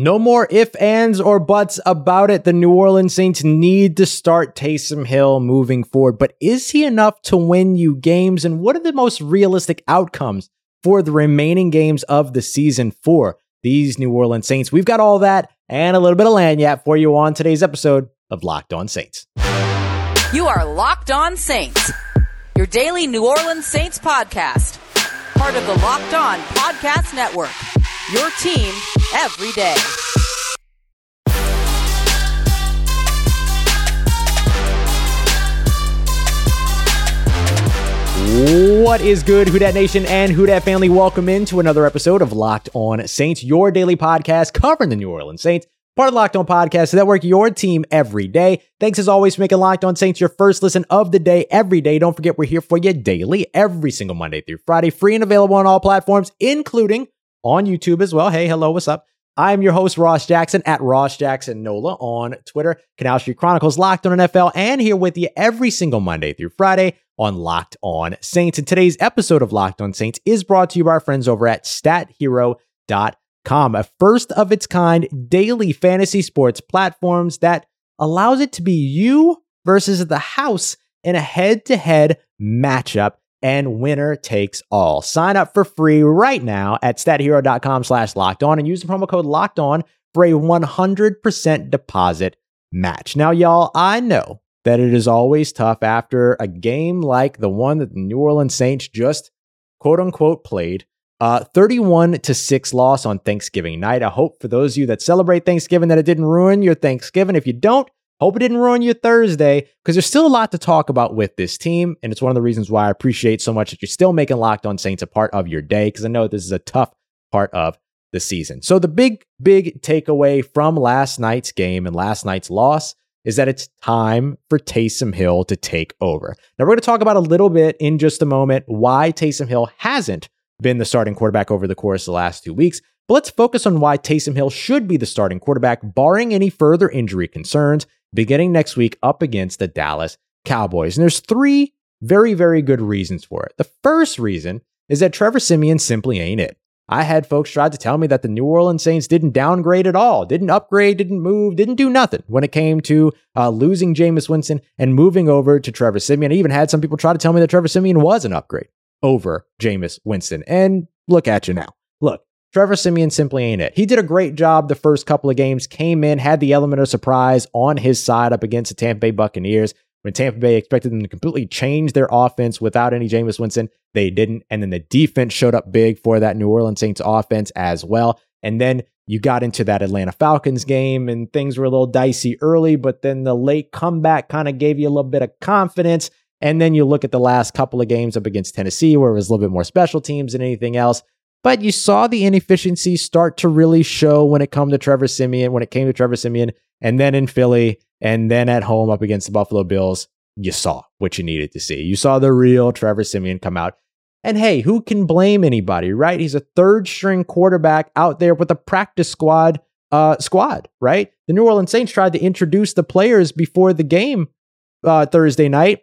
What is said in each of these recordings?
No more if, ands, or buts about it. The New Orleans Saints need to start Taysom Hill moving forward. But is he enough to win you games? And what are the most realistic outcomes for the remaining games of the season for these New Orleans Saints? We've got all that and a little bit of lagniappe for you on today's episode of Locked On Saints. You are Locked On Saints, your daily New Orleans Saints podcast, part of the Locked On Podcast Network. Your team every day. What is good, Who Dat Nation and Who Dat family? Welcome into another episode of Locked On Saints, your daily podcast covering the New Orleans Saints. Part of Locked On Podcast Network, your team every day. Thanks as always for making Locked On Saints your first listen of the day every day. Don't forget, we're here for you daily, every single Monday through Friday, free and available on all platforms, including on YouTube as well. Hey, hello, what's up? I am your host, Ross Jackson, at Ross Jackson Nola on Twitter, Canal Street Chronicles, Locked on NFL, and here with you every single Monday through Friday on Locked on Saints. And today's episode of Locked on Saints is brought to you by our friends over at stathero.com, a first of its kind daily fantasy sports platforms that allows it to be you versus the house in a head to head matchup and winner takes all. Sign up for free right now at stathero.com slash locked on and use the promo code locked on for a 100% deposit match. Now, y'all, I know that it is always tough after a game like the one that the New Orleans Saints just quote unquote played. Uh, 31 to 6 loss on Thanksgiving night. I hope for those of you that celebrate Thanksgiving that it didn't ruin your Thanksgiving. If you don't, Hope it didn't ruin your Thursday because there's still a lot to talk about with this team. And it's one of the reasons why I appreciate so much that you're still making Locked On Saints a part of your day because I know this is a tough part of the season. So, the big, big takeaway from last night's game and last night's loss is that it's time for Taysom Hill to take over. Now, we're going to talk about a little bit in just a moment why Taysom Hill hasn't been the starting quarterback over the course of the last two weeks. But let's focus on why Taysom Hill should be the starting quarterback, barring any further injury concerns beginning next week up against the Dallas Cowboys. And there's three very, very good reasons for it. The first reason is that Trevor Siemian simply ain't it. I had folks try to tell me that the New Orleans Saints didn't downgrade at all, didn't upgrade, didn't move, didn't do nothing when it came to uh, losing Jameis Winston and moving over to Trevor Siemian. I even had some people try to tell me that Trevor Siemian was an upgrade over Jameis Winston. And look at you now. Look, Trevor Siemian simply ain't it. He did a great job the first couple of games, came in, had the element of surprise on his side up against the Tampa Bay Buccaneers. When Tampa Bay expected them to completely change their offense without any Jameis Winston, they didn't. And then the defense showed up big for that New Orleans Saints offense as well. And then you got into that Atlanta Falcons game and things were a little dicey early, but then the late comeback kind of gave you a little bit of confidence. And then you look at the last couple of games up against Tennessee, where it was a little bit more special teams than anything else. But you saw the inefficiency start to really show when it come to Trevor Siemian, when it came to Trevor Siemian, and then in Philly, and then at home up against the Buffalo Bills, you saw what you needed to see. You saw the real Trevor Siemian come out. And hey, who can blame anybody, right? He's a third string quarterback out there with a practice squad uh, squad, right? The New Orleans Saints tried to introduce the players before the game uh, Thursday night,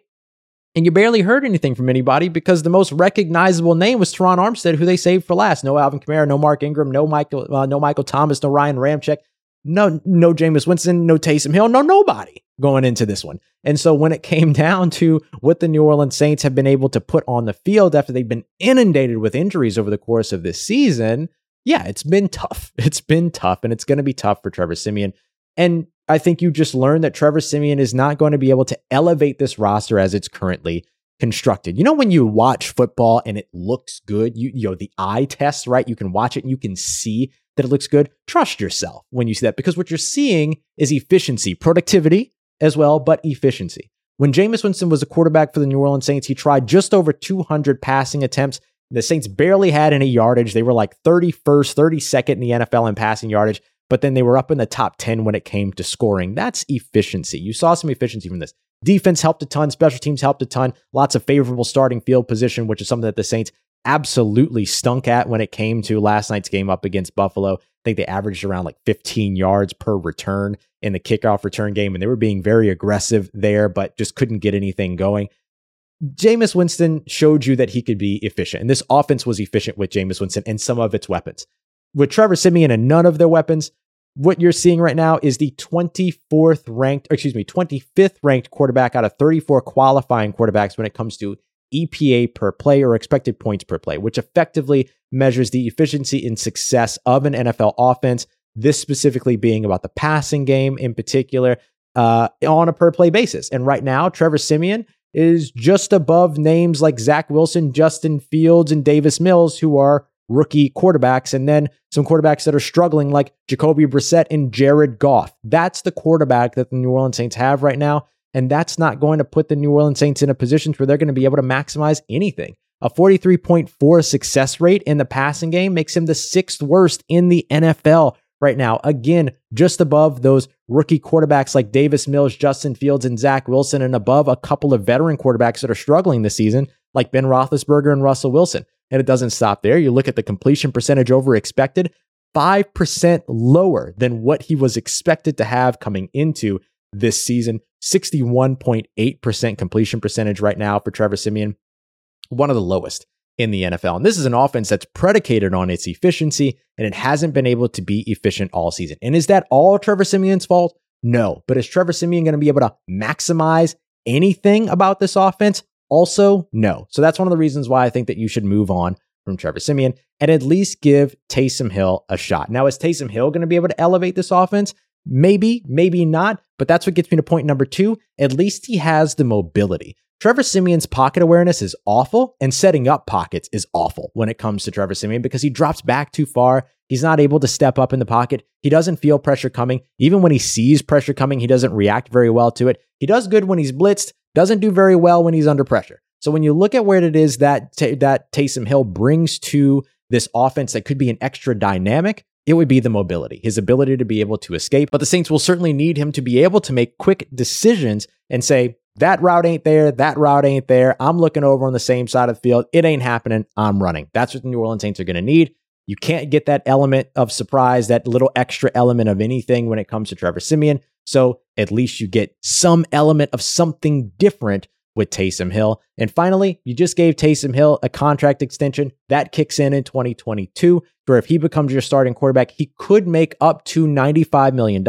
and you barely heard anything from anybody because the most recognizable name was Terron Armstead, who they saved for last. No Alvin Kamara, no Mark Ingram, no Michael, uh, no Michael Thomas, no Ryan Ramczyk, no no Jameis Winston, no Taysom Hill, no nobody going into this one. And so when it came down to what the New Orleans Saints have been able to put on the field after they've been inundated with injuries over the course of this season, yeah, it's been tough. It's been tough, and it's going to be tough for Trevor Siemian. And I think you just learned that Trevor Siemian is not going to be able to elevate this roster as it's currently constructed. You know, when you watch football and it looks good, you, you know, the eye test, right? You can watch it and you can see that it looks good. Trust yourself when you see that because what you're seeing is efficiency, productivity as well, but efficiency. When Jameis Winston was a quarterback for the New Orleans Saints, he tried just over 200 passing attempts. The Saints barely had any yardage. They were like 31st, 32nd in the NFL in passing yardage but then they were up in the top 10 when it came to scoring. That's efficiency. You saw some efficiency from this. Defense helped a ton, special teams helped a ton, lots of favorable starting field position, which is something that the Saints absolutely stunk at when it came to last night's game up against Buffalo. I think they averaged around like 15 yards per return in the kickoff return game, and they were being very aggressive there, but just couldn't get anything going. Jameis Winston showed you that he could be efficient, and this offense was efficient with Jameis Winston and some of its weapons with Trevor Siemian and none of their weapons, what you're seeing right now is the 24th ranked, excuse me, 25th ranked quarterback out of 34 qualifying quarterbacks when it comes to EPA per play or expected points per play, which effectively measures the efficiency and success of an NFL offense. This specifically being about the passing game in particular uh, on a per play basis. And right now, Trevor Siemian is just above names like Zach Wilson, Justin Fields, and Davis Mills, who are rookie quarterbacks, and then some quarterbacks that are struggling like Jacoby Brissett and Jared Goff. That's the quarterback that the New Orleans Saints have right now. And that's not going to put the New Orleans Saints in a position where they're going to be able to maximize anything. A 43.4 success rate in the passing game makes him the sixth worst in the NFL right now. Again, just above those rookie quarterbacks like Davis Mills, Justin Fields, and Zach Wilson, and above a couple of veteran quarterbacks that are struggling this season, like Ben Roethlisberger and Russell Wilson. And it doesn't stop there. You look at the completion percentage over expected, 5% lower than what he was expected to have coming into this season. 61.8% completion percentage right now for Trevor Siemian, one of the lowest in the NFL. And this is an offense that's predicated on its efficiency, and it hasn't been able to be efficient all season. And is that all Trevor Siemian's fault? No. But is Trevor Siemian going to be able to maximize anything about this offense? Also, no. So that's one of the reasons why I think that you should move on from Trevor Siemian and at least give Taysom Hill a shot. Now, is Taysom Hill going to be able to elevate this offense? Maybe, maybe not. But that's what gets me to point number two. At least he has the mobility. Trevor Siemian's pocket awareness is awful, and setting up pockets is awful when it comes to Trevor Siemian because he drops back too far. He's not able to step up in the pocket. He doesn't feel pressure coming. Even when he sees pressure coming, he doesn't react very well to it. He does good when he's blitzed, doesn't do very well when he's under pressure. So when you look at where it is that that Taysom Hill brings to this offense that could be an extra dynamic, it would be the mobility, his ability to be able to escape. But the Saints will certainly need him to be able to make quick decisions and say, that route ain't there, that route ain't there. I'm looking over on the same side of the field. It ain't happening. I'm running. That's what the New Orleans Saints are going to need. You can't get that element of surprise, that little extra element of anything when it comes to Trevor Siemian. So at least you get some element of something different with Taysom Hill. And finally, you just gave Taysom Hill a contract extension that kicks in in 2022, where if he becomes your starting quarterback, he could make up to $95 million.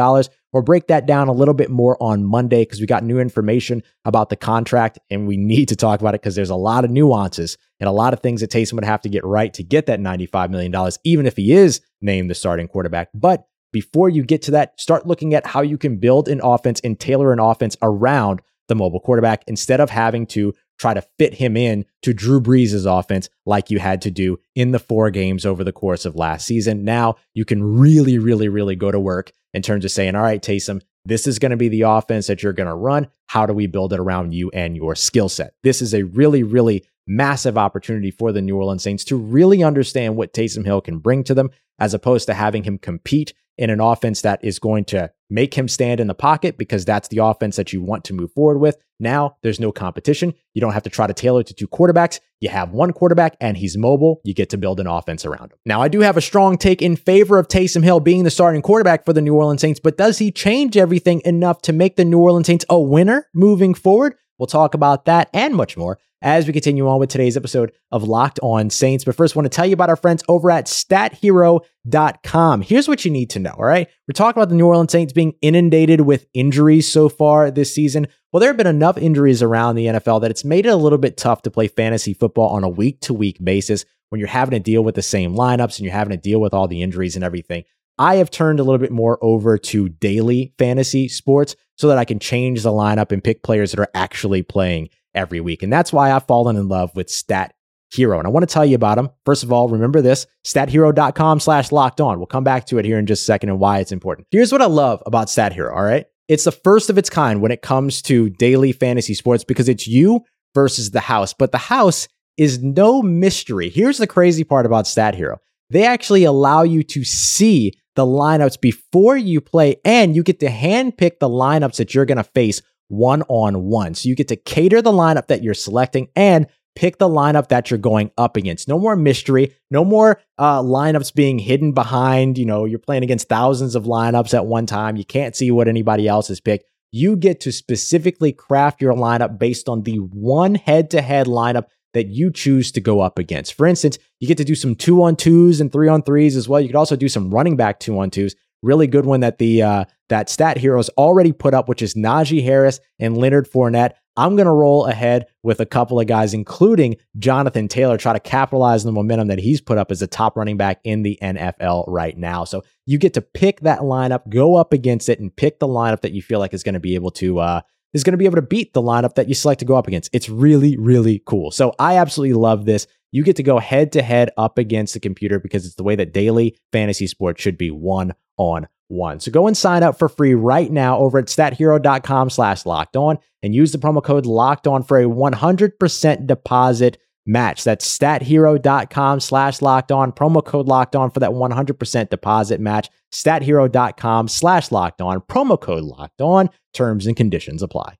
We'll break that down a little bit more on Monday because we got new information about the contract and we need to talk about it because there's a lot of nuances and a lot of things that Taysom would have to get right to get that $95 million, even if he is named the starting quarterback. But before you get to that, start looking at how you can build an offense and tailor an offense around the mobile quarterback instead of having to try to fit him in to Drew Brees' offense like you had to do in the four games over the course of last season. Now you can really, really, really go to work in terms of saying, all right, Taysom, this is going to be the offense that you're going to run. How do we build it around you and your skill set? This is a really, really massive opportunity for the New Orleans Saints to really understand what Taysom Hill can bring to them, as opposed to having him compete in an offense that is going to make him stand in the pocket because that's the offense that you want to move forward with. Now there's no competition. You don't have to try to tailor to two quarterbacks. You have one quarterback and he's mobile. You get to build an offense around him. Now, I do have a strong take in favor of Taysom Hill being the starting quarterback for the New Orleans Saints, but does he change everything enough to make the New Orleans Saints a winner moving forward? We'll talk about that and much more as we continue on with today's episode of Locked On Saints. But first, I want to tell you about our friends over at stathero.com. Here's what you need to know, all right? We're talking about the New Orleans Saints being inundated with injuries so far this season. Well, there have been enough injuries around the NFL that it's made it a little bit tough to play fantasy football on a week to week basis when you're having to deal with the same lineups and you're having to deal with all the injuries and everything. I have turned a little bit more over to daily fantasy sports so that I can change the lineup and pick players that are actually playing every week. And that's why I've fallen in love with Stat Hero. And I want to tell you about them. First of all, remember this stathero.com slash locked on. We'll come back to it here in just a second and why it's important. Here's what I love about Stat Hero. All right. It's the first of its kind when it comes to daily fantasy sports because it's you versus the house. But the house is no mystery. Here's the crazy part about Stat Hero. They actually allow you to see the lineups before you play and you get to handpick the lineups that you're going to face one on one. So you get to cater the lineup that you're selecting and pick the lineup that you're going up against. No more mystery, no more uh, lineups being hidden behind, you know, you're playing against thousands of lineups at one time. You can't see what anybody else has picked. You get to specifically craft your lineup based on the one head to head lineup that you choose to go up against. For instance, you get to do some two on twos and three on threes as well. You could also do some running back two on twos. really good one that the uh, that Stat Heroes already put up, which is Najee Harris and Leonard Fournette. I'm going to roll ahead with a couple of guys, including Jonathan Taylor, try to capitalize on the momentum that he's put up as a top running back in the NFL right now. So you get to pick that lineup, go up against it, and pick the lineup that you feel like is going to be able to uh, is going to be able to beat the lineup that you select to go up against. It's really, really cool. So I absolutely love this. You get to go head to head up against the computer because it's the way that daily fantasy sports should be one on one. So go and sign up for free right now over at stathero.com slash locked on and use the promo code locked on for a 100% deposit match. That's stathero.com slash locked on, promo code locked on for that 100% deposit match. Stathero.com slash locked on, promo code locked on. Terms and conditions apply.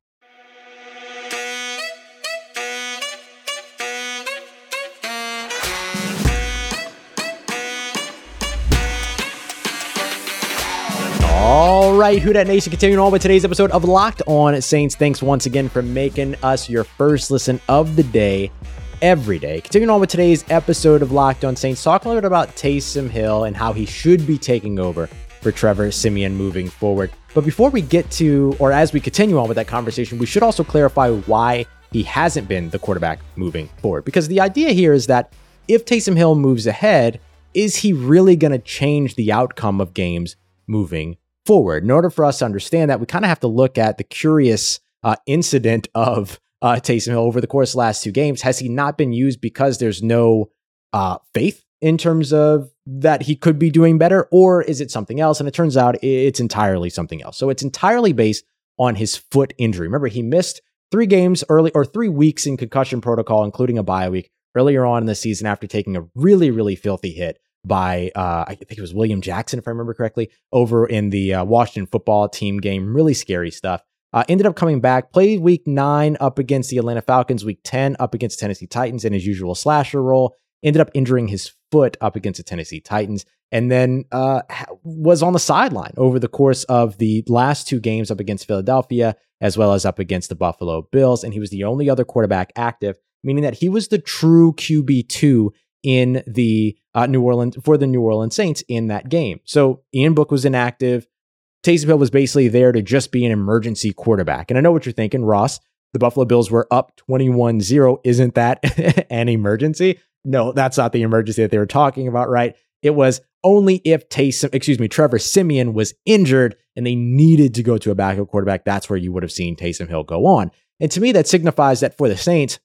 All right, Who Nation, continuing on with today's episode of Locked On Saints. Thanks once again for making us your first listen of the day every day. Continuing on with today's episode of Locked On Saints, talking a little bit about Taysom Hill and how he should be taking over for Trevor Siemian moving forward. But before we get to, or as we continue on with that conversation, we should also clarify why he hasn't been the quarterback moving forward. Because the idea here is that if Taysom Hill moves ahead, is he really going to change the outcome of games moving forward? In order for us to understand that, we kind of have to look at the curious uh, incident of uh, Taysom Hill over the course of the last two games. Has he not been used because there's no uh, faith in terms of that he could be doing better, or is it something else? And it turns out it's entirely something else. So it's entirely based on his foot injury. Remember, he missed three games early or three weeks in concussion protocol, including a bye week earlier on in the season after taking a really, really filthy hit by uh, I think it was William Jackson, if I remember correctly, over in the uh, Washington football team game. Really scary stuff. Uh, ended up coming back, played week nine up against the Atlanta Falcons, week 10 up against Tennessee Titans in his usual slasher role. Ended up injuring his foot up against the Tennessee Titans, and then uh, was on the sideline over the course of the last two games up against Philadelphia, as well as up against the Buffalo Bills. And he was the only other quarterback active, meaning that he was the true QB2 in the uh, New Orleans for the New Orleans Saints in that game. So Ian Book was inactive. Taysom Hill was basically there to just be an emergency quarterback. And I know what you're thinking, Ross. The Buffalo Bills were up 21 0. Isn't that an emergency? No, that's not the emergency that they were talking about, right? It was only if Taysom, excuse me, Trevor Siemian was injured and they needed to go to a backup quarterback. That's where you would have seen Taysom Hill go on. And to me, that signifies that for the Saints,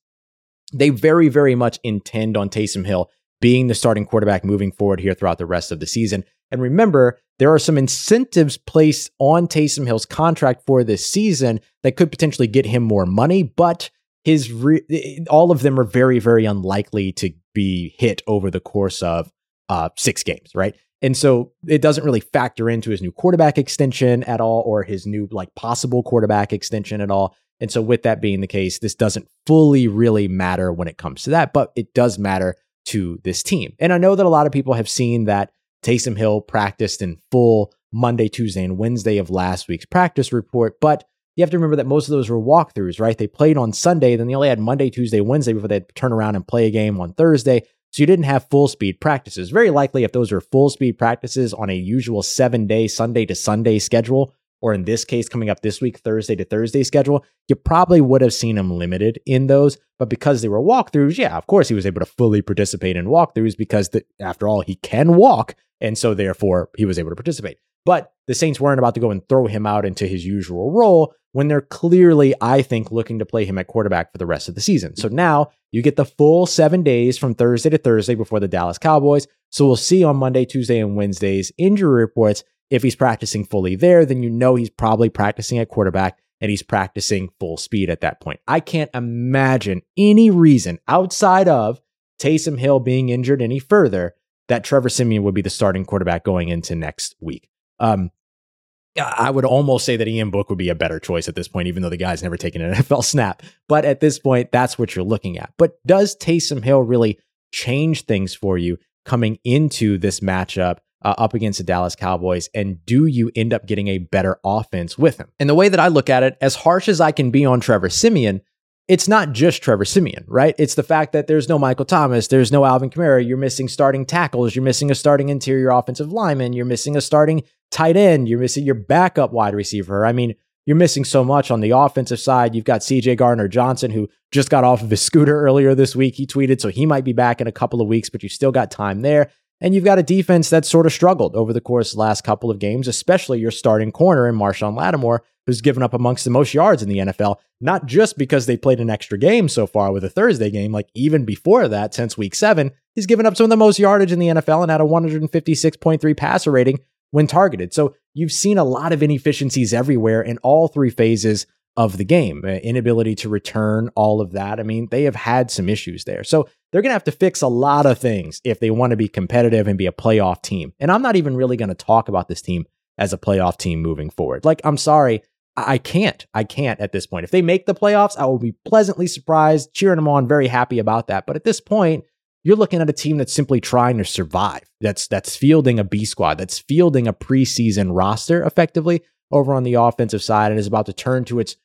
they very, very much intend on Taysom Hill being the starting quarterback moving forward here throughout the rest of the season. And remember, there are some incentives placed on Taysom Hill's contract for this season that could potentially get him more money, but his re- all of them are very, very unlikely to be hit over the course of uh, six games, right? And so it doesn't really factor into his new quarterback extension at all or his new like possible quarterback extension at all. And so with that being the case, this doesn't fully really matter when it comes to that, but it does matter to this team. And I know that a lot of people have seen that Taysom Hill practiced in full Monday, Tuesday, and Wednesday of last week's practice report, but you have to remember that most of those were walkthroughs, right? They played on Sunday, then they only had Monday, Tuesday, Wednesday before they'd turn around and play a game on Thursday. So you didn't have full speed practices. Very likely, if those were full speed practices on a usual seven day Sunday to Sunday schedule, or in this case, coming up this week, Thursday to Thursday schedule, you probably would have seen him limited in those. But because they were walkthroughs, yeah, of course he was able to fully participate in walkthroughs because, the, after all, he can walk. And so therefore, he was able to participate. But the Saints weren't about to go and throw him out into his usual role when they're clearly, I think, looking to play him at quarterback for the rest of the season. So now you get the full seven days from Thursday to Thursday before the Dallas Cowboys. So we'll see on Monday, Tuesday, and Wednesday's injury reports if he's practicing fully there, then you know he's probably practicing at quarterback and he's practicing full speed at that point. I can't imagine any reason outside of Taysom Hill being injured any further that Trevor Siemian would be the starting quarterback going into next week. Um, I would almost say that Ian Book would be a better choice at this point, even though the guy's never taken an NFL snap. But at this point, that's what you're looking at. But does Taysom Hill really change things for you coming into this matchup uh, up against the Dallas Cowboys? And do you end up getting a better offense with him? And the way that I look at it, as harsh as I can be on Trevor Siemian, it's not just Trevor Siemian, right? It's the fact that there's no Michael Thomas, there's no Alvin Kamara. You're missing starting tackles, you're missing a starting interior offensive lineman, you're missing a starting tight end, you're missing your backup wide receiver. I mean, you're missing so much on the offensive side. You've got CJ Gardner Johnson, who just got off of his scooter earlier this week. He tweeted, so he might be back in a couple of weeks, but you still got time there. And you've got a defense that's sort of struggled over the course of the last couple of games, especially your starting corner in Marshon Lattimore, who's given up amongst the most yards in the NFL, not just because they played an extra game so far with a Thursday game, like even before that, since week seven, he's given up some of the most yardage in the NFL and had a 156.3 passer rating when targeted. So you've seen a lot of inefficiencies everywhere in all three phases of the game, uh, inability to return all of that. I mean, they have had some issues there. So they're going to have to fix a lot of things if they want to be competitive and be a playoff team. And I'm not even really going to talk about this team as a playoff team moving forward. Like, I'm sorry, I can't. I can't at this point. If they make the playoffs, I will be pleasantly surprised, cheering them on, very happy about that. But at this point, you're looking at a team that's simply trying to survive. That's that's fielding a B squad. That's fielding a preseason roster effectively over on the offensive side and is about to turn to its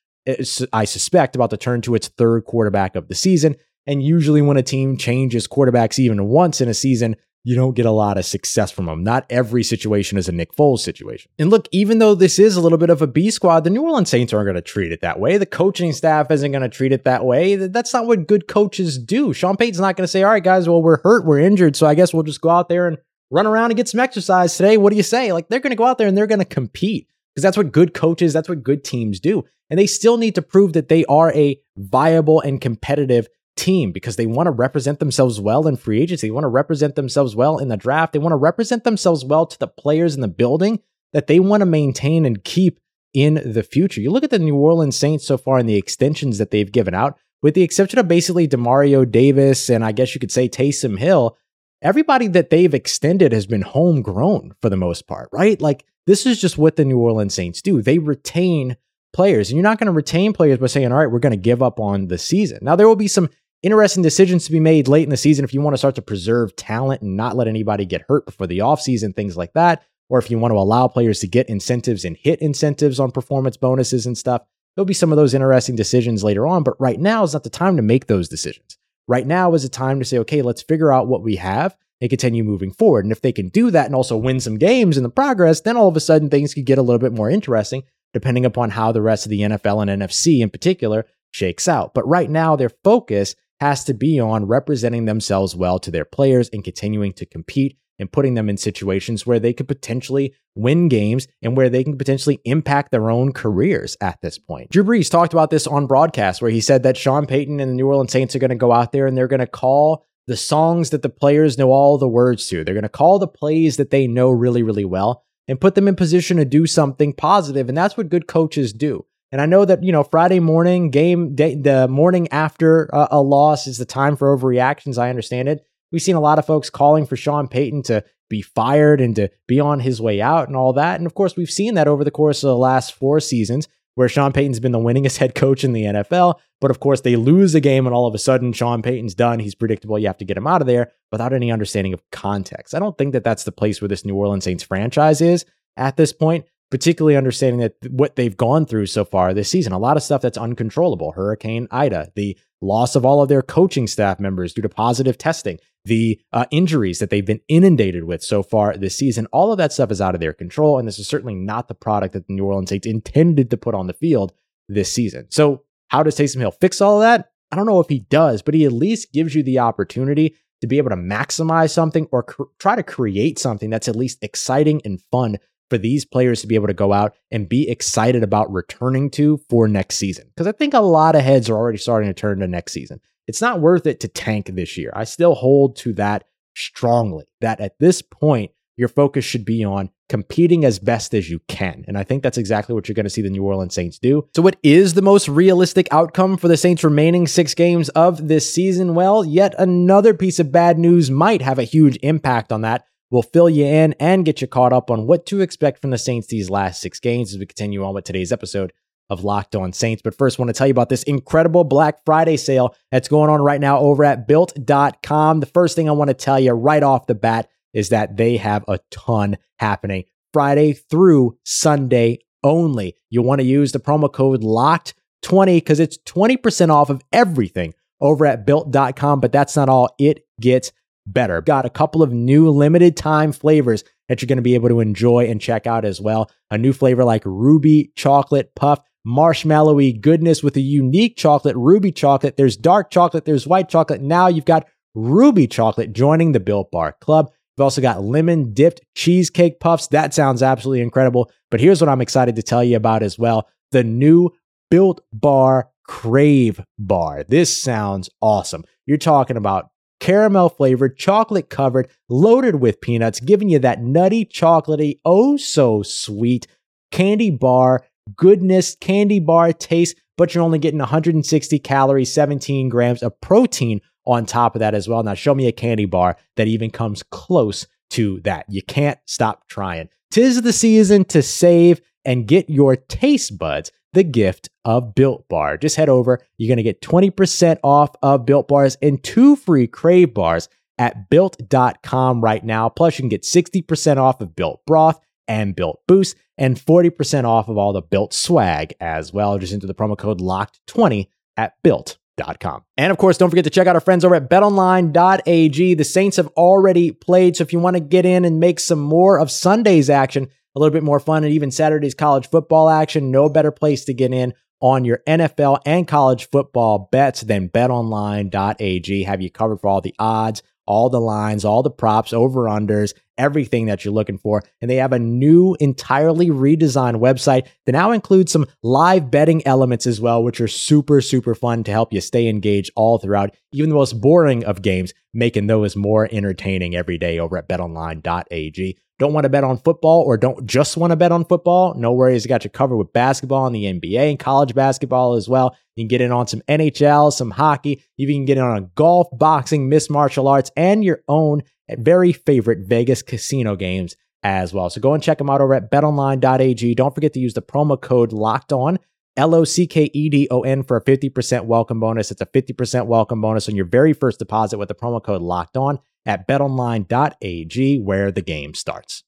I suspect about to turn to its third quarterback of the season. And usually when a team changes quarterbacks even once in a season, you don't get a lot of success from them. Not every situation is a Nick Foles situation. And look, even though this is a little bit of a B squad, the New Orleans Saints aren't going to treat it that way. The coaching staff isn't going to treat it that way. That's not what good coaches do. Sean Payton's not going to say, all right, guys, well, we're hurt, we're injured, so I guess we'll just go out there and run around and get some exercise today. What do you say? Like, they're going to go out there and they're going to compete because that's what good coaches, that's what good teams do. And they still need to prove that they are a viable and competitive team because they want to represent themselves well in free agency. They want to represent themselves well in the draft. They want to represent themselves well to the players in the building that they want to maintain and keep in the future. You look at the New Orleans Saints so far and the extensions that they've given out, with the exception of basically Demario Davis and I guess you could say Taysom Hill, everybody that they've extended has been homegrown for the most part, right? Like this is just what the New Orleans Saints do. They retain players, and you're not going to retain players by saying, all right, we're going to give up on the season. Now, there will be some interesting decisions to be made late in the season if you want to start to preserve talent and not let anybody get hurt before the offseason, things like that. Or if you want to allow players to get incentives and hit incentives on performance bonuses and stuff, there'll be some of those interesting decisions later on. But right now is not the time to make those decisions. Right now is the time to say, okay, let's figure out what we have and continue moving forward. And if they can do that and also win some games in the progress, then all of a sudden things could get a little bit more interesting, depending upon how the rest of the NFL and NFC in particular shakes out. But right now, their focus has to be on representing themselves well to their players and continuing to compete and putting them in situations where they could potentially win games and where they can potentially impact their own careers at this point. Drew Brees talked about this on broadcast where he said that Sean Payton and the New Orleans Saints are going to go out there and they're going to call the songs that the players know all the words to. They're going to call the plays that they know really, really well and put them in position to do something positive. And that's what good coaches do. And I know that, you know, Friday morning game, day, the morning after a, loss is the time for overreactions. I understand it. We've seen a lot of folks calling for Sean Payton to be fired and to be on his way out and all that. And of course, we've seen that over the course of the last four seasons where Sean Payton's been the winningest head coach in the NFL. But of course, they lose a game and all of a sudden Sean Payton's done. He's predictable. You have to get him out of there without any understanding of context. I don't think that that's the place where this New Orleans Saints franchise is at this point particularly understanding that what they've gone through so far this season, a lot of stuff that's uncontrollable. Hurricane Ida, the loss of all of their coaching staff members due to positive testing, the uh, injuries that they've been inundated with so far this season, all of that stuff is out of their control. And this is certainly not the product that the New Orleans Saints intended to put on the field this season. So, how does Taysom Hill fix all of that? I don't know if he does, but he at least gives you the opportunity to be able to maximize something or cr- try to create something that's at least exciting and fun for these players to be able to go out and be excited about returning to for next season. Because I think a lot of heads are already starting to turn to next season. It's not worth it to tank this year. I still hold to that strongly that at this point, your focus should be on competing as best as you can. And I think that's exactly what you're going to see the New Orleans Saints do. So, what is the most realistic outcome for the Saints' remaining six games of this season? Well, yet another piece of bad news might have a huge impact on that. We'll fill you in and get you caught up on what to expect from the Saints these last six games as we continue on with today's episode of Locked On Saints. But first, I want to tell you about this incredible Black Friday sale that's going on right now over at built.com. The first thing I want to tell you right off the bat is that they have a ton happening Friday through Sunday only. You want to use the promo code LOCKED20 because it's 20% off of everything over at built.com. But that's not all, it gets better. Got a couple of new limited time flavors that you're going to be able to enjoy and check out as well. A new flavor like Ruby Chocolate Puff, marshmallowy goodness with a unique chocolate, Ruby Chocolate. There's dark chocolate, there's white chocolate. Now you've got Ruby Chocolate joining the Built Bar Club. We've also got lemon dipped cheesecake puffs. That sounds absolutely incredible. But here's what I'm excited to tell you about as well the new Built Bar Crave Bar. This sounds awesome. You're talking about caramel flavored, chocolate covered, loaded with peanuts, giving you that nutty, chocolatey, oh so sweet candy bar goodness, candy bar taste, but you're only getting 160 calories, 17 grams of protein on top of that as well. Now, show me a candy bar that even comes close to that. You can't stop trying. Tis the season to save and get your taste buds the gift of Built Bar. Just head over. You're going to get 20% off of Built Bars and two free Crave Bars at built.com right now. Plus, you can get 60% off of Built Broth and Built Boost and 40% off of all the Built swag as well. Just enter the promo code LOCKED20 at built.com. And of course, don't forget to check out our friends over at betonline.ag. The Saints have already played, so if you want to get in and make some more of Sunday's action, a little bit more fun, and even Saturday's college football action, no better place to get in on your NFL and college football bets than betonline.ag. Have you covered for all the odds, all the lines, all the props, over unders, everything that you're looking for. And they have a new, entirely redesigned website that now includes some live betting elements as well, which are super, super fun to help you stay engaged all throughout, even the most boring of games, making those more entertaining every day over at betonline.ag. Don't want to bet on football or don't just want to bet on football? No worries. Got you covered with basketball and the NBA and college basketball as well. You can get in on some NHL, some hockey. You can get in on golf, boxing, mixed martial arts, and your own very favorite Vegas casino games as well. So go and check them out over at betonline.ag. Don't forget to use the promo code locked on. L O C K E D O N for a 50% welcome bonus. It's a 50% welcome bonus on your very first deposit with the promo code locked on at betonline.ag, where the game starts.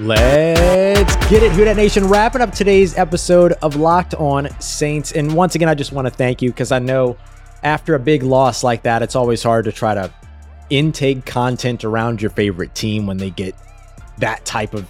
Let's get it, Who Dat Nation. Wrapping up today's episode of Locked On Saints. And once again, I just want to thank you because I know after a big loss like that, it's always hard to try to intake content around your favorite team when they get that type of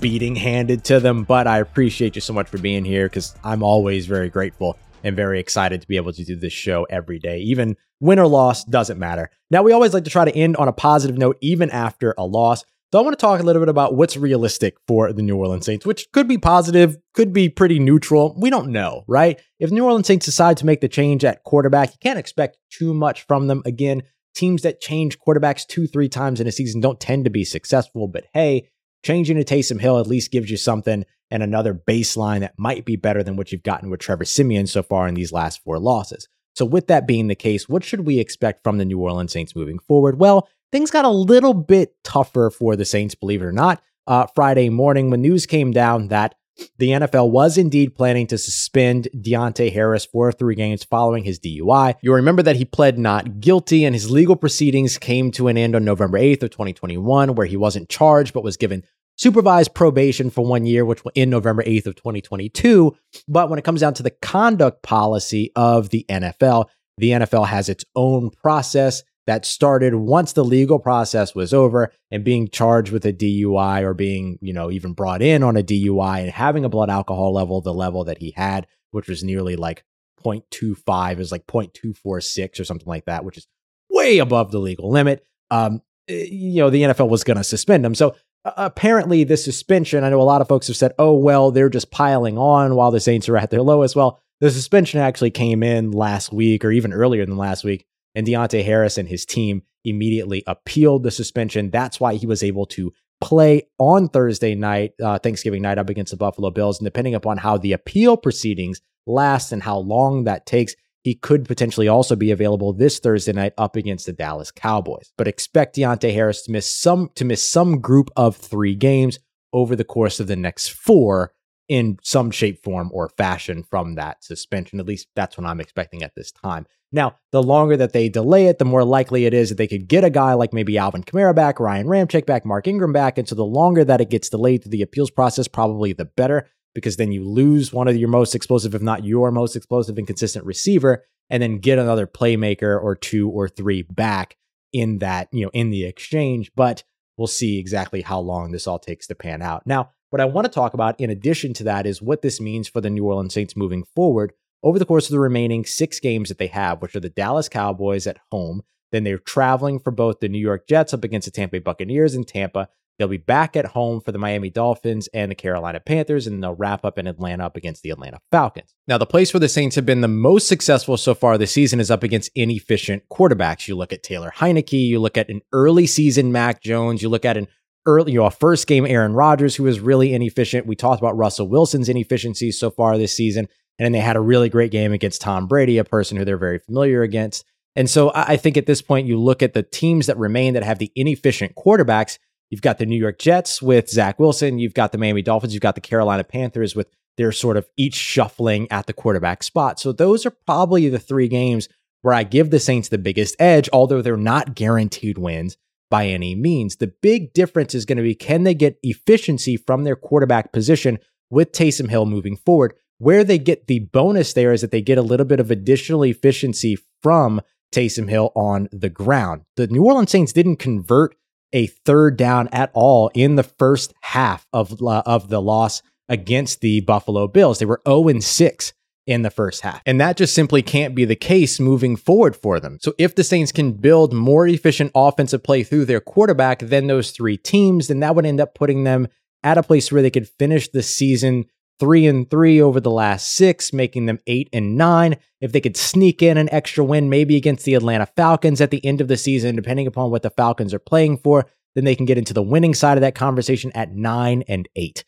beating handed to them. But I appreciate you so much for being here because I'm always very grateful and very excited to be able to do this show every day. Even win or loss doesn't matter. Now, we always like to try to end on a positive note, even after a loss. So I want to talk a little bit about what's realistic for the New Orleans Saints, which could be positive, could be pretty neutral. We don't know, right? If New Orleans Saints decide to make the change at quarterback, you can't expect too much from them. Again, teams that change quarterbacks two, three times in a season don't tend to be successful. But hey, changing to Taysom Hill at least gives you something and another baseline that might be better than what you've gotten with Trevor Siemian so far in these last four losses. So, with that being the case, what should we expect from the New Orleans Saints moving forward? Well, things got a little bit tougher for the Saints, believe it or not. Uh, Friday morning, when news came down that the NFL was indeed planning to suspend Deonte Harris for three games following his DUI. You remember that he pled not guilty and his legal proceedings came to an end on November 8th of 2021, where he wasn't charged but was given supervised probation for one year, which will end November 8th of 2022. But when it comes down to the conduct policy of the NFL, the NFL has its own process that started once the legal process was over and being charged with a DUI or being, you know, even brought in on a DUI and having a blood alcohol level, the level that he had, which was nearly like 0.25, is like 0.246 or something like that, which is way above the legal limit. Um, eh, you know, the NFL was going to suspend him. So apparently, this suspension, I know a lot of folks have said, oh, well, they're just piling on while the Saints are at their lowest. Well, the suspension actually came in last week or even earlier than last week and Deonte Harris and his team immediately appealed the suspension. That's why he was able to play on Thursday night, uh, Thanksgiving night, up against the Buffalo Bills. And depending upon how the appeal proceedings last and how long that takes, he could potentially also be available this Thursday night up against the Dallas Cowboys. But expect Deonte Harris to miss some to miss some group of three games over the course of the next four in some shape, form, or fashion from that suspension. At least that's what I'm expecting at this time. Now, the longer that they delay it, the more likely it is that they could get a guy like maybe Alvin Kamara back, Ryan Ramczyk back, Mark Ingram back. And so the longer that it gets delayed through the appeals process, probably the better, because then you lose one of your most explosive, if not your most explosive and consistent receiver, and then get another playmaker or two or three back in that, you know, in the exchange. But we'll see exactly how long this all takes to pan out. Now, what I want to talk about in addition to that is what this means for the New Orleans Saints moving forward over the course of the remaining six games that they have, which are the Dallas Cowboys at home. Then they're traveling for both the New York Jets up against the Tampa Bay Buccaneers in Tampa. They'll be back at home for the Miami Dolphins and the Carolina Panthers, and they'll wrap up in Atlanta up against the Atlanta Falcons. Now, the place where the Saints have been the most successful so far this season is up against inefficient quarterbacks. You look at Taylor Heinicke, you look at an early season Mac Jones, you look at an early, you know, a first game Aaron Rodgers who was really inefficient. We talked about Russell Wilson's inefficiencies so far this season. And then they had a really great game against Tom Brady, a person who they're very familiar against. And so I think at this point, you look at the teams that remain that have the inefficient quarterbacks. You've got the New York Jets with Zach Wilson. You've got the Miami Dolphins. You've got the Carolina Panthers with their sort of each shuffling at the quarterback spot. So those are probably the three games where I give the Saints the biggest edge, although they're not guaranteed wins by any means. The big difference is going to be can they get efficiency from their quarterback position with Taysom Hill moving forward? Where they get the bonus there is that they get a little bit of additional efficiency from Taysom Hill on the ground. The New Orleans Saints didn't convert a third down at all in the first half of, uh, of the loss against the Buffalo Bills. They were 0 and 6 in the first half. And that just simply can't be the case moving forward for them. So if the Saints can build more efficient offensive play through their quarterback than those three teams, then that would end up putting them at a place where they could finish the season three and three over the last six, making them eight and nine. If they could sneak in an extra win, maybe against the Atlanta Falcons at the end of the season, depending upon what the Falcons are playing for, then they can get into the winning side of that conversation at nine and eight.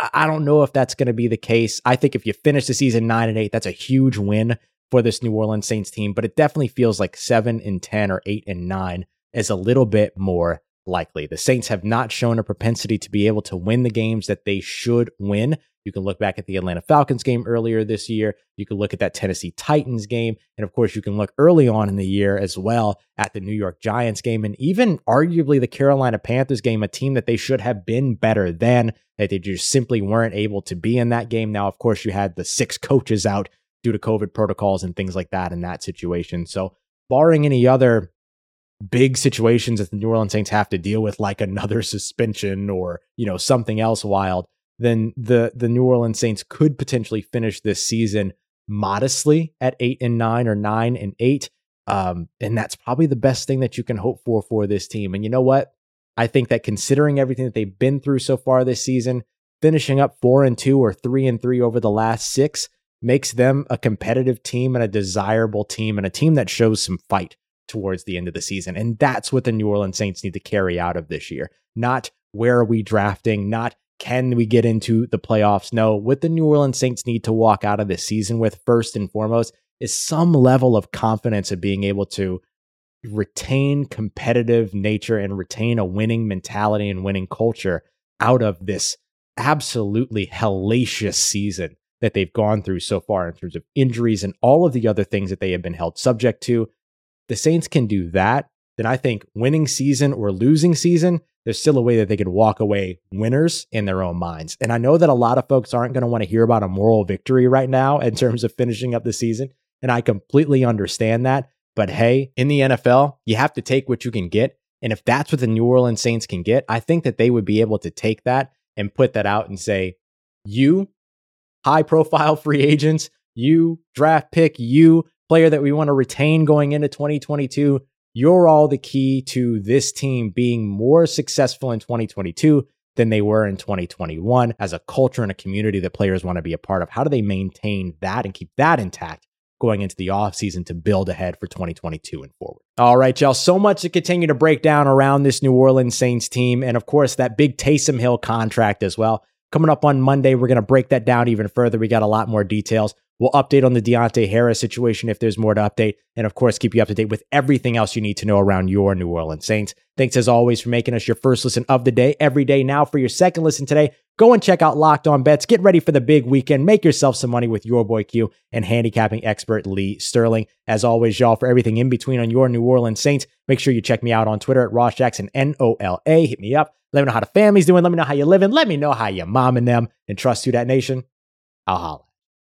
I don't know if that's going to be the case. I think if you finish the season nine and eight, that's a huge win for this New Orleans Saints team, but it definitely feels like seven and 10 or eight and nine is a little bit more likely. The Saints have not shown a propensity to be able to win the games that they should win. You can look back at the Atlanta Falcons game earlier this year. You can look at that Tennessee Titans game. And of course, you can look early on in the year as well at the New York Giants game and even arguably the Carolina Panthers game, a team that they should have been better than, that they just simply weren't able to be in that game. Now, of course, you had the six coaches out due to COVID protocols and things like that in that situation. So, barring any other big situations that the New Orleans Saints have to deal with, like another suspension or, you know, something else wild, then the the New Orleans Saints could potentially finish this season modestly at eight and nine or nine and eight. Um, and that's probably the best thing that you can hope for for this team. And you know what? I think that considering everything that they've been through so far this season, finishing up four and two or three and three over the last six makes them a competitive team and a desirable team and a team that shows some fight towards the end of the season. And that's what the New Orleans Saints need to carry out of this year. Not where are we drafting, not can we get into the playoffs? No, what the New Orleans Saints need to walk out of this season with, first and foremost, is some level of confidence of being able to retain competitive nature and retain a winning mentality and winning culture out of this absolutely hellacious season that they've gone through so far in terms of injuries and all of the other things that they have been held subject to. The Saints can do that. Then I think winning season or losing season there's still a way that they could walk away winners in their own minds. And I know that a lot of folks aren't going to want to hear about a moral victory right now in terms of finishing up the season. And I completely understand that. But hey, in the NFL, you have to take what you can get. And if that's what the New Orleans Saints can get, I think that they would be able to take that and put that out and say, you high profile free agents, you draft pick, you player that we want to retain going into 2022, you're all the key to this team being more successful in 2022 than they were in 2021 as a culture and a community that players want to be a part of. How do they maintain that and keep that intact going into the offseason to build ahead for 2022 and forward? All right, y'all. So much to continue to break down around this New Orleans Saints team. And of course, that big Taysom Hill contract as well. Coming up on Monday, we're going to break that down even further. We got a lot more details. We'll update on the Deonte Harris situation if there's more to update. And of course, keep you up to date with everything else you need to know around your New Orleans Saints. Thanks as always for making us your first listen of the day every day. Now, for your second listen today, go and check out Locked On Bets. Get ready for the big weekend. Make yourself some money with your boy Q and handicapping expert Lee Sterling. As always, y'all, for everything in between on your New Orleans Saints, make sure you check me out on Twitter at Ross Jackson, N O L A. Hit me up. Let me know how the family's doing. Let me know how you're living. Let me know how you're momming them. And trust you, that nation. I'll holla.